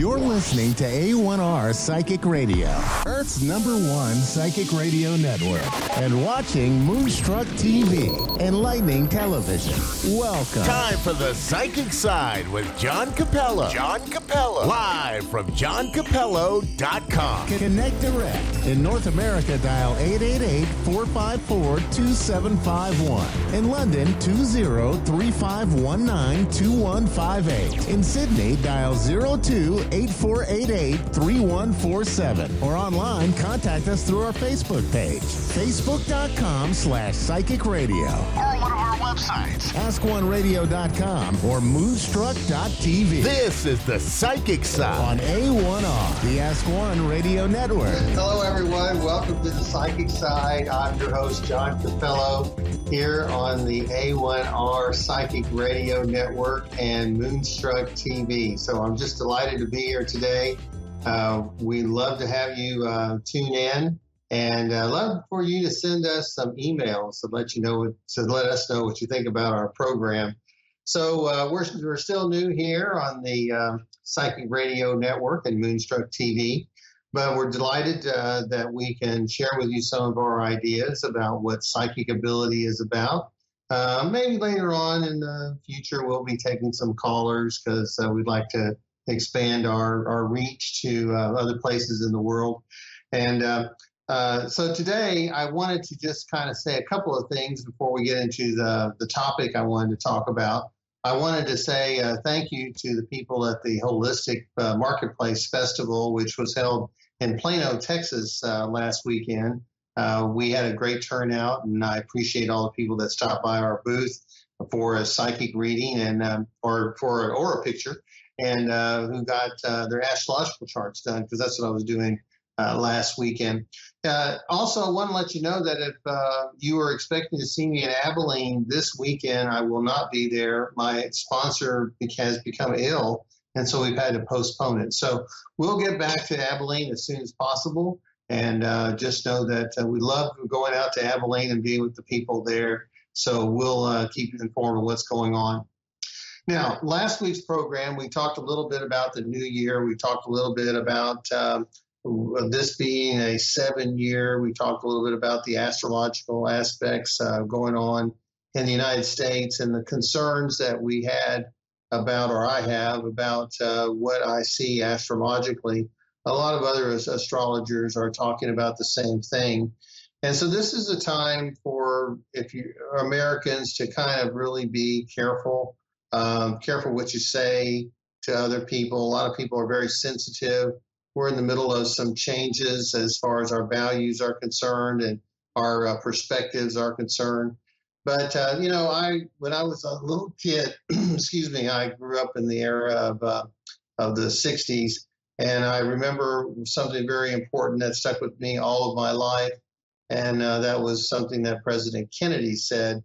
You're listening to A1R Psychic Radio, Earth's number one psychic radio network, and watching Moonstruck TV, and Lightning Television. Welcome. Time for the Psychic Side with John Capello. John Capello. Live from johncapello.com. Connect direct. In North America, dial 888-454-2751. In London, 20-3519-2158. In Sydney, dial 02-8488-3147. Or online, contact us through our Facebook page, facebook.com slash psychic radio. Or one of our websites. AskOneRadio.com or Moonstruck.tv. This is the Psychic Side. on A1R, the Ask One Radio Network. Hello, everyone. Welcome to the Psychic Side. I'm your host, John Capello, here on the A1R Psychic Radio Network and Moonstruck TV. So I'm just delighted to be here today. Uh, we love to have you uh, tune in and uh, love for you to send us some emails to let you know what, to let us know what you think about our program. So uh, we're, we're still new here on the um, Psychic Radio Network and Moonstruck TV. But we're delighted uh, that we can share with you some of our ideas about what psychic ability is about. Uh, maybe later on in the future, we'll be taking some callers because uh, we'd like to expand our, our reach to uh, other places in the world. And uh, uh, so today, I wanted to just kind of say a couple of things before we get into the, the topic I wanted to talk about. I wanted to say uh, thank you to the people at the Holistic uh, Marketplace Festival, which was held in Plano, Texas uh, last weekend. Uh, we had a great turnout, and I appreciate all the people that stopped by our booth for a psychic reading and um, or for an aura picture, and uh, who got uh, their astrological charts done because that's what I was doing last weekend. also, I want to let you know that if you are expecting to see me in Abilene this weekend, I will not be there. My sponsor has become ill and so we've had to postpone it. So we'll get back to Abilene as soon as possible, and uh, just know that uh, we love going out to Abilene and being with the people there. So we'll uh, keep you informed of what's going on. Now, last week's program, we talked a little bit about the new year. We talked a little bit about um, this being a seven year. We talked a little bit about the astrological aspects uh, going on in the United States and the concerns that we had about, or I have, about uh, what I see astrologically. A lot of other astrologers are talking about the same thing. And so this is a time for if you Americans to kind of really be careful, um, careful what you say to other people. A lot of people are very sensitive. We're in the middle of some changes as far as our values are concerned and our uh, perspectives are concerned. But uh, you know, I when I was a little kid, excuse me, I grew up in the era of uh, of the '60s, and I remember something very important that stuck with me all of my life, and uh, that was something that President Kennedy said,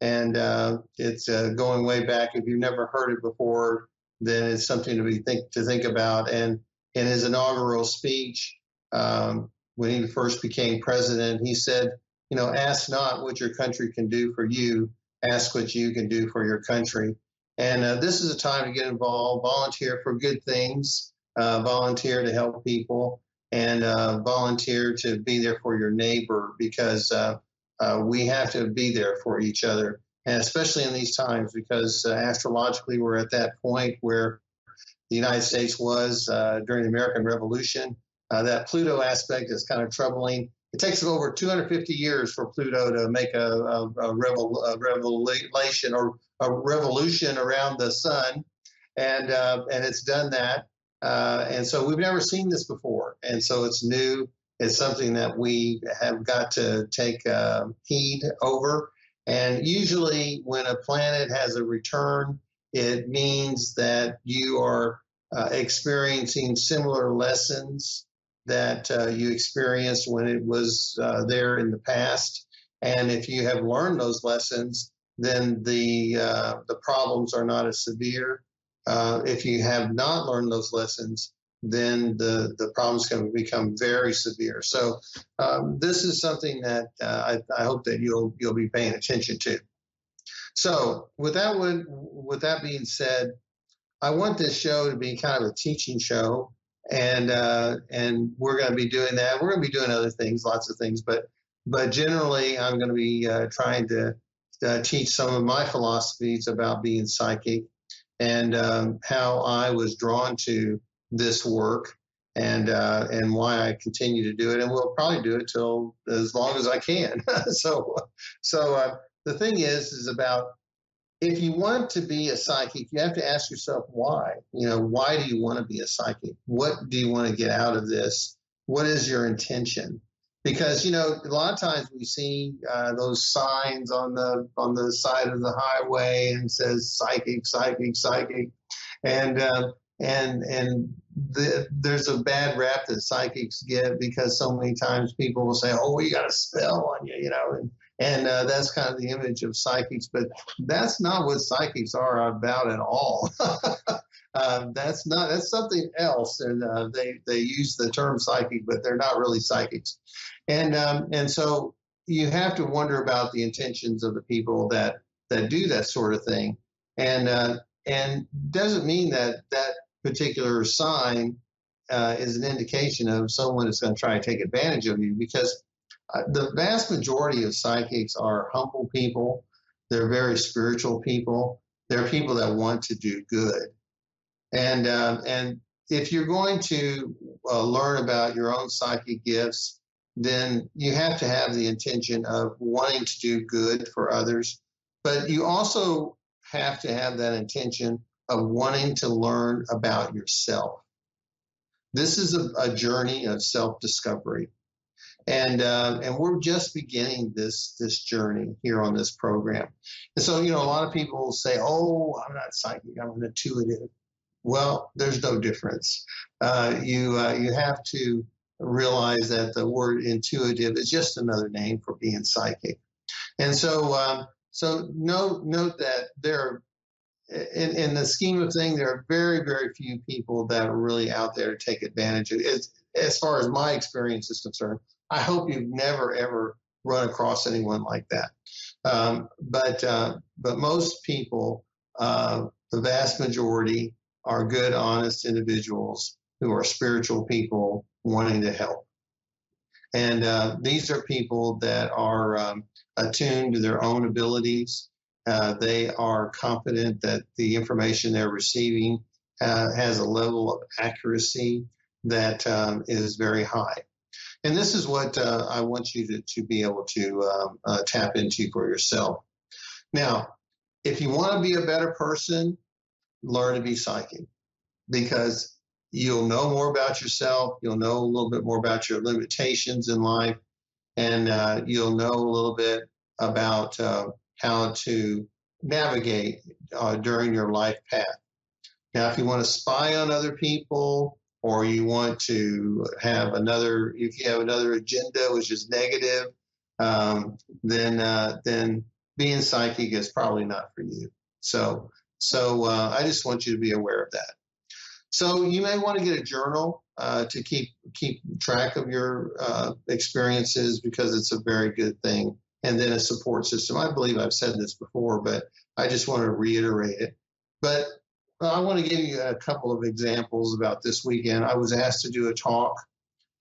and uh, it's uh, going way back. If you've never heard it before, then it's something to be think to think about. And in his inaugural speech, um, when he first became president, he said you know, ask not what your country can do for you, ask what you can do for your country. And uh, this is a time to get involved, volunteer for good things, uh, volunteer to help people, and uh, volunteer to be there for your neighbor because uh, uh, we have to be there for each other. And especially in these times, because uh, astrologically, we're at that point where the United States was during the American Revolution. that Pluto aspect is kind of troubling it takes over 250 years for Pluto to make a, a, a, revel, a revelation or a revolution around the sun, and uh, and it's done that. Uh, and so we've never seen this before, and so it's new. It's something that we have got to take uh, heed over. And usually, when a planet has a return, it means that you are uh, experiencing similar lessons that uh, you experienced when it was uh, there in the past. And if you have learned those lessons, then the uh, the problems are not as severe. Uh, if you have not learned those lessons, then the the problems can become very severe. So um, this is something that I, I, hope that you'll you'll be paying attention to. So with that with that being said, I want this show to be kind of a teaching show, and uh, and we're going to be doing that. We're going to be doing other things, lots of things, but but generally, I'm going to be uh, trying to uh, teach some of my philosophies about being psychic and um, how I was drawn to this work and uh, and why I continue to do it, and we'll probably do it till as long as I can. so so uh, the thing is is about if you want to be a psychic, you have to ask yourself why. You know, why do you want to be a psychic? What do you want to get out of this? What is your intention? Because you know, a lot of times we see uh, those signs on the on the side of the highway and says psychic, psychic, psychic, and uh, and and the, there's a bad rap that psychics get because so many times people will say, "Oh, you got a spell on you," you know, and and uh, that's kind of the image of psychics, but that's not what psychics are about at all. um, that's not that's something else, and uh, they they use the term psychic, but they're not really psychics, and um, and so you have to wonder about the intentions of the people that that do that sort of thing, and uh, and doesn't mean that that particular sign uh, is an indication of someone that's going to try to take advantage of you because uh, the vast majority of psychics are humble people. They're very spiritual people. They're people that want to do good. And, uh, and if you're going to uh, learn about your own psychic gifts, then you have to have the intention of wanting to do good for others. But you also have to have that intention of wanting to learn about yourself. This is a, a journey of self discovery and uh, and we're just beginning this this journey here on this program. And so, you know, a lot of people say, "Oh, I'm not psychic; I'm an intuitive." Well, there's no difference. Uh, you uh, you have to realize that the word intuitive is just another name for being psychic. And so, um, so note note that there. In, in the scheme of things, there are very, very few people that are really out there to take advantage of it. As far as my experience is concerned, I hope you've never ever run across anyone like that. Um, but uh, but most people, uh, the vast majority, are good, honest individuals who are spiritual people wanting to help. And uh, these are people that are um, attuned to their own abilities. Uh, they are confident that the information they're receiving uh, has a level of accuracy that um, is very high. And this is what uh, I want you to, to be able to um, uh, tap into for yourself. Now, if you want to be a better person, learn to be psychic because you'll know more about yourself. You'll know a little bit more about your limitations in life, and uh, you'll know a little bit about uh, how to navigate uh, during your life path. Now, if you want to spy on other people, or you want to have another, if you have another agenda which is negative, um, then uh, then being psychic is probably not for you. So so uh, I just want you to be aware of that. So you may want to get a journal uh, to keep keep track of your uh, experiences because it's a very good thing. And then a support system. I believe I've said this before, but I just want to reiterate it. But I want to give you a couple of examples about this weekend. I was asked to do a talk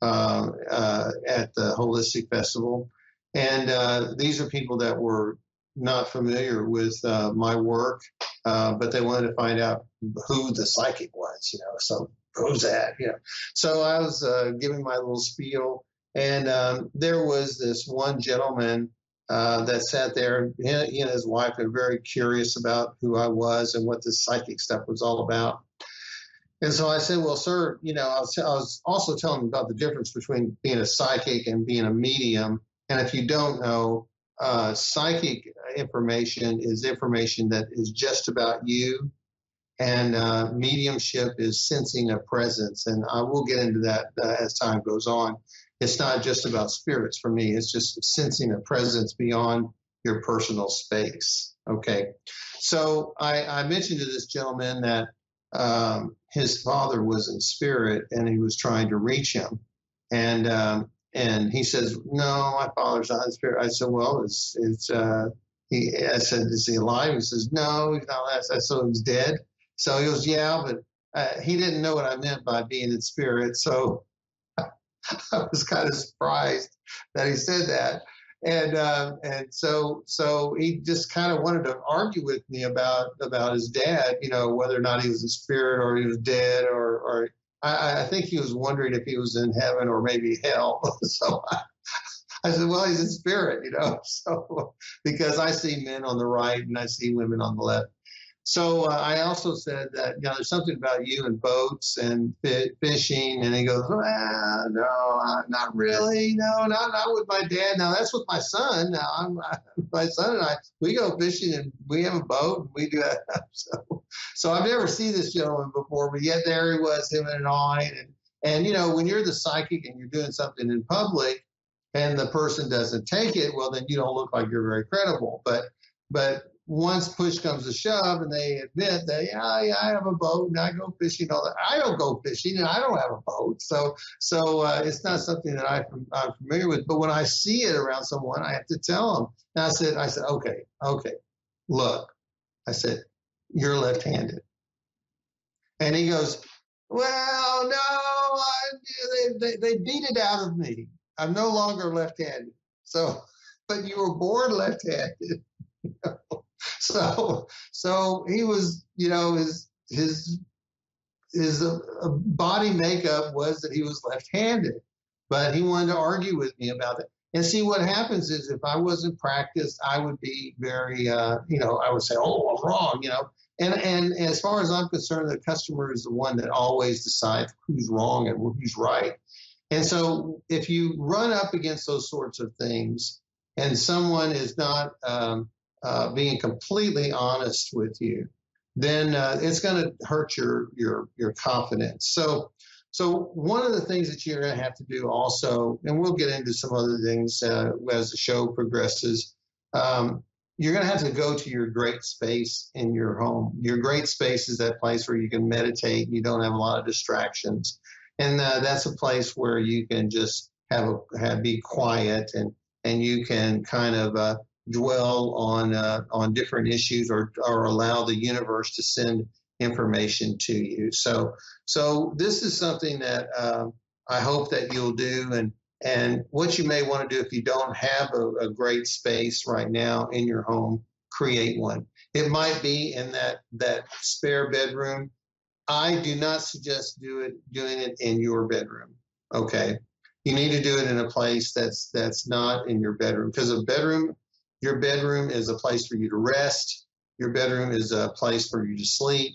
uh, uh, at the Holistic Festival, and uh, these are people that were not familiar with uh, my work, uh, but they wanted to find out who the psychic was. You know, so who's that? You know, so I was uh, giving my little spiel, and um, there was this one gentleman uh, that sat there. He, he and his wife were very curious about who I was and what this psychic stuff was all about. And so I said, well, sir, you know, I was, I was also telling about the difference between being a psychic and being a medium. And if you don't know, uh, psychic information is information that is just about you. And uh, mediumship is sensing a presence. And I will get into that uh, as time goes on it's not just about spirits for me. It's just sensing a presence beyond your personal space. Okay. So I, I mentioned to this gentleman that um, his father was in spirit and he was trying to reach him. And, um, and he says, no, my father's not in spirit. I said, well, it's, it's, uh, he, I said, is he alive? He says, no, he's not alive. I said, so he's dead. So he goes, yeah, but uh, he didn't know what I meant by being in spirit. So I was kind of surprised that he said that. And uh, and so so he just kind of wanted to argue with me about about his dad, you know, whether or not he was in spirit or he was dead, or or I, I think he was wondering if he was in heaven or maybe hell. so I, I said, well, he's in spirit, you know. So because I see men on the right and I see women on the left. So uh, I also said that you know there's something about you and boats and fishing, and he goes, well, no, not really, no, not not with my dad. Now that's with my son. Now I'm my son and I we go fishing and we have a boat and we do that. So so I've never seen this gentleman before, but yet there he was, him and I, and and you know when you're the psychic and you're doing something in public, and the person doesn't take it, well then you don't look like you're very credible. But but once push comes to shove and they admit that, yeah, yeah, I have a boat and I go fishing all that. I don't go fishing and I don't have a boat. So, so, uh, it's not something that I, I'm familiar with, but when I see it around someone, I have to tell them. And I said, I said, okay, okay, look, I said, you're left-handed. And he goes, well, no, I, they, they, they beat it out of me. I'm no longer left-handed. So, but you were born left-handed. You know? so so he was you know his his his uh, body makeup was that he was left-handed but he wanted to argue with me about it. And see what happens is if i wasn't practiced i would be very uh, you know i would say oh i'm wrong you know? And and as far as i'm concerned the customer is the one that always decides who's wrong and who's right. And so if you run up against those sorts of things and someone is not um, uh, being completely honest with you, then uh, it's going to hurt your your your confidence. So so one of the things that you're going to have to do also, and we'll get into some other things uh, as the show progresses. Um, you're going to have to go to your great space in your home. Your great space is that place where you can meditate. You don't have a lot of distractions, and uh, that's a place where you can just have a have be quiet and and you can kind of uh, dwell on uh, on different issues or or allow the universe to send information to you. So so this is something that um, I hope that you'll do and. And what you may want to do if you don't have a, a great space right now in your home, create one. It might be in that that spare bedroom. I do not suggest do it doing it in your bedroom. Okay, you need to do it in a place that's that's not in your bedroom because a bedroom your bedroom is a place for you to rest. Your bedroom is a place for you to sleep.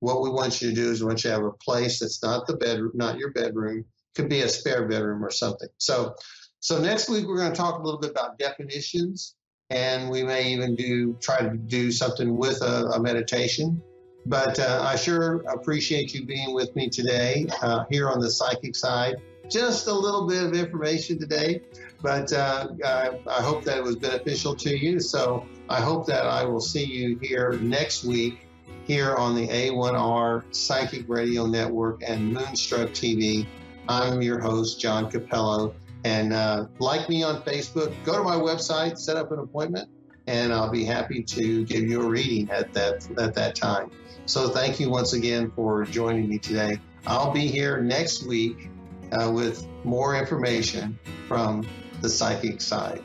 What we want you to do is we want you to have a place that's not the bedroom, not your bedroom. Could be a spare bedroom or something. So, so next week we're going to talk a little bit about definitions, and we may even do try to do something with a, a meditation. But uh, I sure appreciate you being with me today uh, here on the psychic side. Just a little bit of information today. But uh, I, I hope that it was beneficial to you. So I hope that I will see you here next week here on the A1R Psychic Radio Network and Moonstruck TV. I'm your host, John Capello. And uh, like me on Facebook, go to my website, set up an appointment, and I'll be happy to give you a reading at that at that time. So thank you once again for joining me today. I'll be here next week uh, with more information from the psychic side.